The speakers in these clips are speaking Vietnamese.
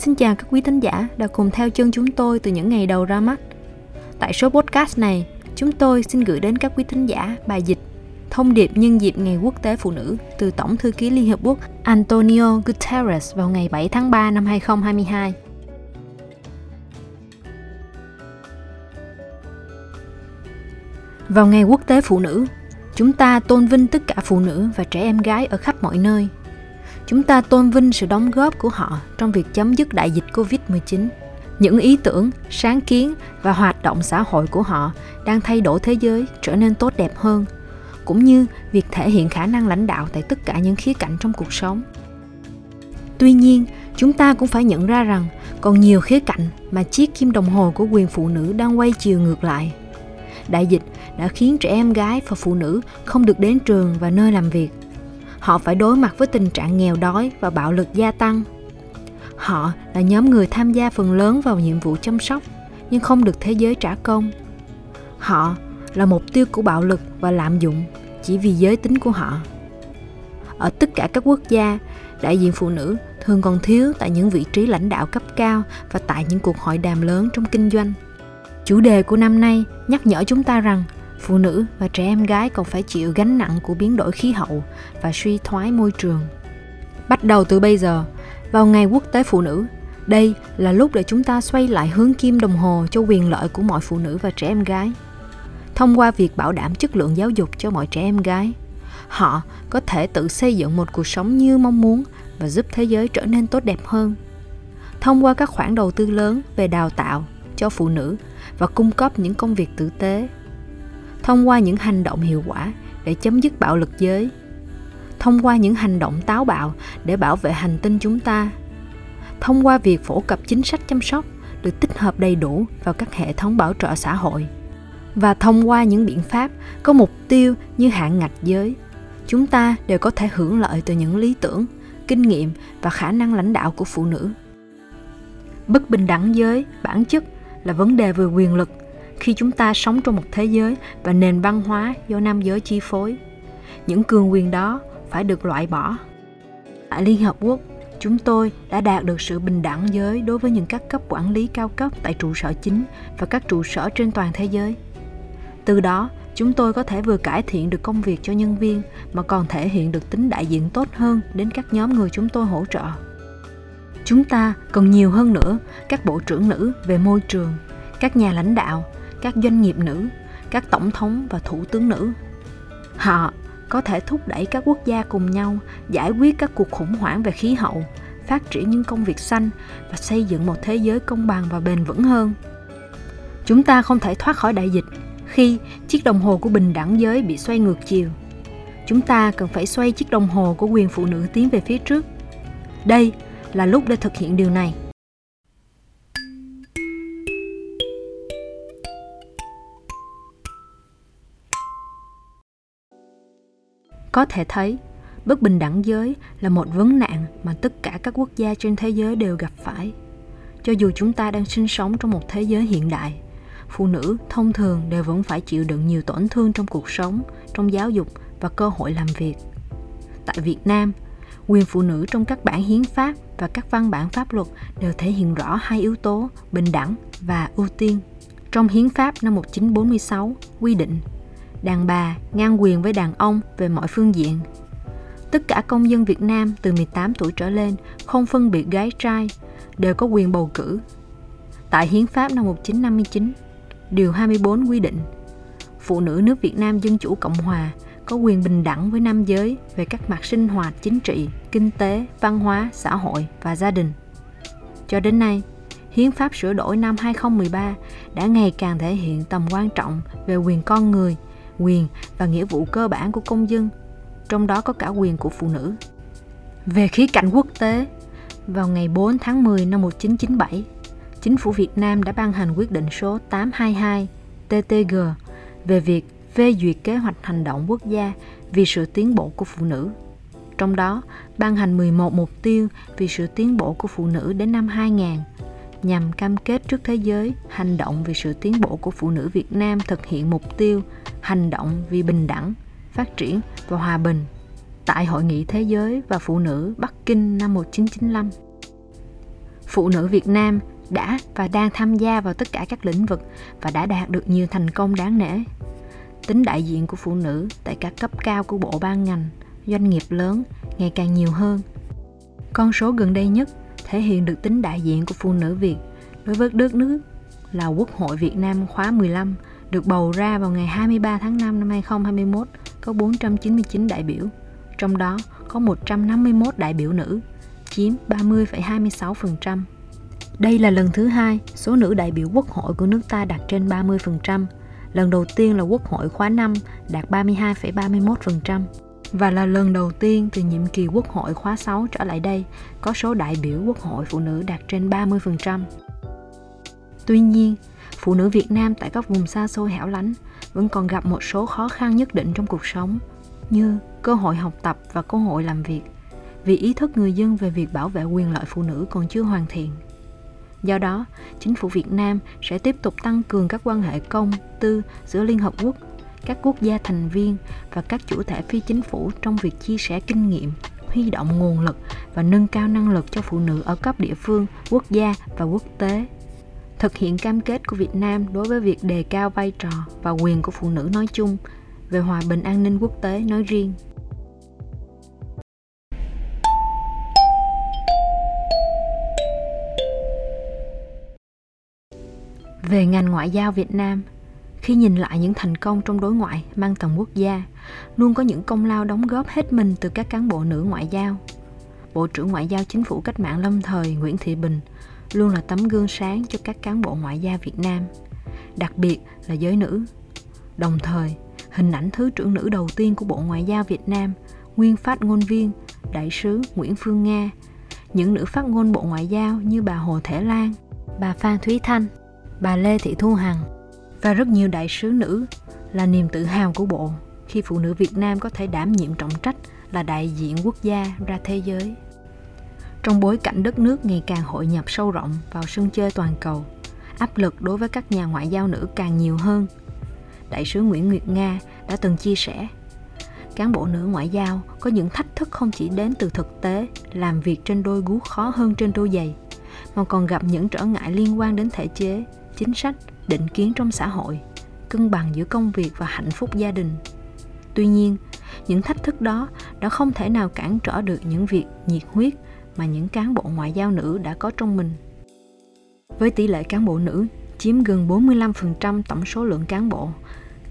Xin chào các quý thính giả đã cùng theo chân chúng tôi từ những ngày đầu ra mắt. Tại số podcast này, chúng tôi xin gửi đến các quý thính giả bài dịch thông điệp nhân dịp Ngày Quốc tế Phụ nữ từ Tổng thư ký Liên Hợp Quốc Antonio Guterres vào ngày 7 tháng 3 năm 2022. Vào Ngày Quốc tế Phụ nữ, chúng ta tôn vinh tất cả phụ nữ và trẻ em gái ở khắp mọi nơi. Chúng ta tôn vinh sự đóng góp của họ trong việc chấm dứt đại dịch Covid-19. Những ý tưởng, sáng kiến và hoạt động xã hội của họ đang thay đổi thế giới trở nên tốt đẹp hơn, cũng như việc thể hiện khả năng lãnh đạo tại tất cả những khía cạnh trong cuộc sống. Tuy nhiên, chúng ta cũng phải nhận ra rằng còn nhiều khía cạnh mà chiếc kim đồng hồ của quyền phụ nữ đang quay chiều ngược lại. Đại dịch đã khiến trẻ em gái và phụ nữ không được đến trường và nơi làm việc. Họ phải đối mặt với tình trạng nghèo đói và bạo lực gia tăng. Họ là nhóm người tham gia phần lớn vào nhiệm vụ chăm sóc nhưng không được thế giới trả công. Họ là mục tiêu của bạo lực và lạm dụng chỉ vì giới tính của họ. Ở tất cả các quốc gia, đại diện phụ nữ thường còn thiếu tại những vị trí lãnh đạo cấp cao và tại những cuộc hội đàm lớn trong kinh doanh. Chủ đề của năm nay nhắc nhở chúng ta rằng phụ nữ và trẻ em gái còn phải chịu gánh nặng của biến đổi khí hậu và suy thoái môi trường. Bắt đầu từ bây giờ, vào ngày quốc tế phụ nữ, đây là lúc để chúng ta xoay lại hướng kim đồng hồ cho quyền lợi của mọi phụ nữ và trẻ em gái. Thông qua việc bảo đảm chất lượng giáo dục cho mọi trẻ em gái, họ có thể tự xây dựng một cuộc sống như mong muốn và giúp thế giới trở nên tốt đẹp hơn. Thông qua các khoản đầu tư lớn về đào tạo cho phụ nữ và cung cấp những công việc tử tế thông qua những hành động hiệu quả để chấm dứt bạo lực giới, thông qua những hành động táo bạo để bảo vệ hành tinh chúng ta, thông qua việc phổ cập chính sách chăm sóc được tích hợp đầy đủ vào các hệ thống bảo trợ xã hội, và thông qua những biện pháp có mục tiêu như hạn ngạch giới, chúng ta đều có thể hưởng lợi từ những lý tưởng, kinh nghiệm và khả năng lãnh đạo của phụ nữ. Bất bình đẳng giới bản chất là vấn đề về quyền lực khi chúng ta sống trong một thế giới và nền văn hóa do nam giới chi phối. Những cường quyền đó phải được loại bỏ. Tại liên hợp quốc, chúng tôi đã đạt được sự bình đẳng giới đối với những các cấp quản lý cao cấp tại trụ sở chính và các trụ sở trên toàn thế giới. Từ đó, chúng tôi có thể vừa cải thiện được công việc cho nhân viên mà còn thể hiện được tính đại diện tốt hơn đến các nhóm người chúng tôi hỗ trợ. Chúng ta cần nhiều hơn nữa các bộ trưởng nữ về môi trường, các nhà lãnh đạo các doanh nghiệp nữ, các tổng thống và thủ tướng nữ. Họ có thể thúc đẩy các quốc gia cùng nhau giải quyết các cuộc khủng hoảng về khí hậu, phát triển những công việc xanh và xây dựng một thế giới công bằng và bền vững hơn. Chúng ta không thể thoát khỏi đại dịch khi chiếc đồng hồ của bình đẳng giới bị xoay ngược chiều. Chúng ta cần phải xoay chiếc đồng hồ của quyền phụ nữ tiến về phía trước. Đây là lúc để thực hiện điều này. Có thể thấy, bất bình đẳng giới là một vấn nạn mà tất cả các quốc gia trên thế giới đều gặp phải cho dù chúng ta đang sinh sống trong một thế giới hiện đại, phụ nữ thông thường đều vẫn phải chịu đựng nhiều tổn thương trong cuộc sống, trong giáo dục và cơ hội làm việc tại việt nam, quyền phụ nữ trong các bản hiến pháp và các văn bản pháp luật đều thể hiện rõ hai yếu tố bình đẳng và ưu tiên. Trong hiến pháp năm 1946 quy định đàn bà ngang quyền với đàn ông về mọi phương diện. Tất cả công dân Việt Nam từ 18 tuổi trở lên, không phân biệt gái trai, đều có quyền bầu cử. Tại Hiến pháp năm 1959, Điều 24 quy định, phụ nữ nước Việt Nam Dân Chủ Cộng Hòa có quyền bình đẳng với nam giới về các mặt sinh hoạt chính trị, kinh tế, văn hóa, xã hội và gia đình. Cho đến nay, Hiến pháp sửa đổi năm 2013 đã ngày càng thể hiện tầm quan trọng về quyền con người quyền và nghĩa vụ cơ bản của công dân, trong đó có cả quyền của phụ nữ. Về khía cạnh quốc tế, vào ngày 4 tháng 10 năm 1997, Chính phủ Việt Nam đã ban hành quyết định số 822 TTG về việc phê duyệt kế hoạch hành động quốc gia vì sự tiến bộ của phụ nữ. Trong đó, ban hành 11 mục tiêu vì sự tiến bộ của phụ nữ đến năm 2000 nhằm cam kết trước thế giới hành động vì sự tiến bộ của phụ nữ Việt Nam thực hiện mục tiêu hành động vì bình đẳng, phát triển và hòa bình tại Hội nghị Thế giới và Phụ nữ Bắc Kinh năm 1995. Phụ nữ Việt Nam đã và đang tham gia vào tất cả các lĩnh vực và đã đạt được nhiều thành công đáng nể. Tính đại diện của phụ nữ tại các cấp cao của bộ ban ngành, doanh nghiệp lớn ngày càng nhiều hơn. Con số gần đây nhất thể hiện được tính đại diện của phụ nữ Việt đối với đất nước là Quốc hội Việt Nam khóa 15 được bầu ra vào ngày 23 tháng 5 năm 2021 có 499 đại biểu, trong đó có 151 đại biểu nữ, chiếm 30,26%. Đây là lần thứ hai số nữ đại biểu quốc hội của nước ta đạt trên 30%. Lần đầu tiên là quốc hội khóa 5 đạt 32,31% và là lần đầu tiên từ nhiệm kỳ quốc hội khóa 6 trở lại đây có số đại biểu quốc hội phụ nữ đạt trên 30%. Tuy nhiên, phụ nữ Việt Nam tại các vùng xa xôi hẻo lánh vẫn còn gặp một số khó khăn nhất định trong cuộc sống như cơ hội học tập và cơ hội làm việc vì ý thức người dân về việc bảo vệ quyền lợi phụ nữ còn chưa hoàn thiện. Do đó, chính phủ Việt Nam sẽ tiếp tục tăng cường các quan hệ công, tư giữa Liên Hợp Quốc, các quốc gia thành viên và các chủ thể phi chính phủ trong việc chia sẻ kinh nghiệm, huy động nguồn lực và nâng cao năng lực cho phụ nữ ở cấp địa phương, quốc gia và quốc tế thực hiện cam kết của Việt Nam đối với việc đề cao vai trò và quyền của phụ nữ nói chung về hòa bình an ninh quốc tế nói riêng. Về ngành ngoại giao Việt Nam, khi nhìn lại những thành công trong đối ngoại mang tầm quốc gia, luôn có những công lao đóng góp hết mình từ các cán bộ nữ ngoại giao. Bộ trưởng Ngoại giao Chính phủ Cách mạng lâm thời Nguyễn Thị Bình luôn là tấm gương sáng cho các cán bộ ngoại giao Việt Nam, đặc biệt là giới nữ. Đồng thời, hình ảnh Thứ trưởng nữ đầu tiên của Bộ Ngoại giao Việt Nam, nguyên phát ngôn viên, đại sứ Nguyễn Phương Nga, những nữ phát ngôn Bộ Ngoại giao như bà Hồ Thể Lan, bà Phan Thúy Thanh, bà Lê Thị Thu Hằng và rất nhiều đại sứ nữ là niềm tự hào của Bộ. Khi phụ nữ Việt Nam có thể đảm nhiệm trọng trách là đại diện quốc gia ra thế giới. Trong bối cảnh đất nước ngày càng hội nhập sâu rộng vào sân chơi toàn cầu, áp lực đối với các nhà ngoại giao nữ càng nhiều hơn. Đại sứ nguyễn nguyệt nga đã từng chia sẻ, cán bộ nữ ngoại giao có những thách thức không chỉ đến từ thực tế, làm việc trên đôi guốc khó hơn trên đôi giày, mà còn gặp những trở ngại liên quan đến thể chế, chính sách định kiến trong xã hội cân bằng giữa công việc và hạnh phúc gia đình tuy nhiên những thách thức đó đã không thể nào cản trở được những việc nhiệt huyết mà những cán bộ ngoại giao nữ đã có trong mình. Với tỷ lệ cán bộ nữ chiếm gần 45% tổng số lượng cán bộ,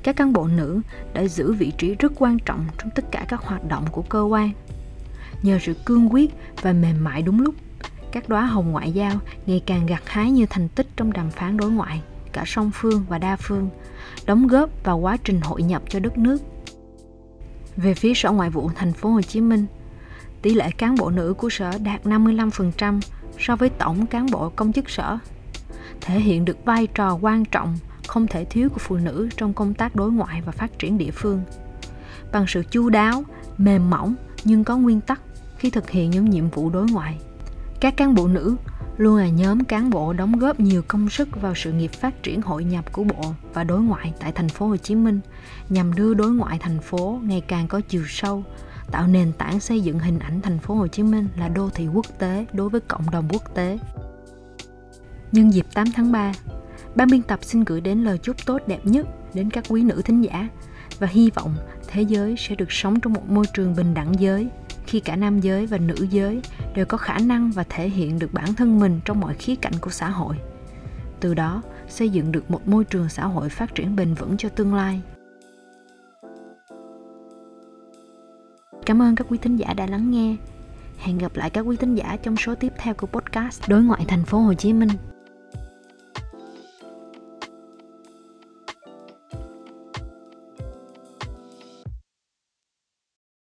các cán bộ nữ đã giữ vị trí rất quan trọng trong tất cả các hoạt động của cơ quan. Nhờ sự cương quyết và mềm mại đúng lúc, các đóa hồng ngoại giao ngày càng gặt hái như thành tích trong đàm phán đối ngoại, cả song phương và đa phương, đóng góp vào quá trình hội nhập cho đất nước. Về phía Sở Ngoại vụ thành phố Hồ Chí Minh, tỷ lệ cán bộ nữ của sở đạt 55% so với tổng cán bộ công chức sở, thể hiện được vai trò quan trọng không thể thiếu của phụ nữ trong công tác đối ngoại và phát triển địa phương. Bằng sự chu đáo, mềm mỏng nhưng có nguyên tắc khi thực hiện những nhiệm vụ đối ngoại. Các cán bộ nữ luôn là nhóm cán bộ đóng góp nhiều công sức vào sự nghiệp phát triển hội nhập của bộ và đối ngoại tại thành phố Hồ Chí Minh nhằm đưa đối ngoại thành phố ngày càng có chiều sâu, tạo nền tảng xây dựng hình ảnh thành phố Hồ Chí Minh là đô thị quốc tế đối với cộng đồng quốc tế. Nhân dịp 8 tháng 3, ban biên tập xin gửi đến lời chúc tốt đẹp nhất đến các quý nữ thính giả và hy vọng thế giới sẽ được sống trong một môi trường bình đẳng giới khi cả nam giới và nữ giới đều có khả năng và thể hiện được bản thân mình trong mọi khía cạnh của xã hội. Từ đó, xây dựng được một môi trường xã hội phát triển bền vững cho tương lai. Cảm ơn các quý thính giả đã lắng nghe. Hẹn gặp lại các quý thính giả trong số tiếp theo của podcast Đối ngoại thành phố Hồ Chí Minh.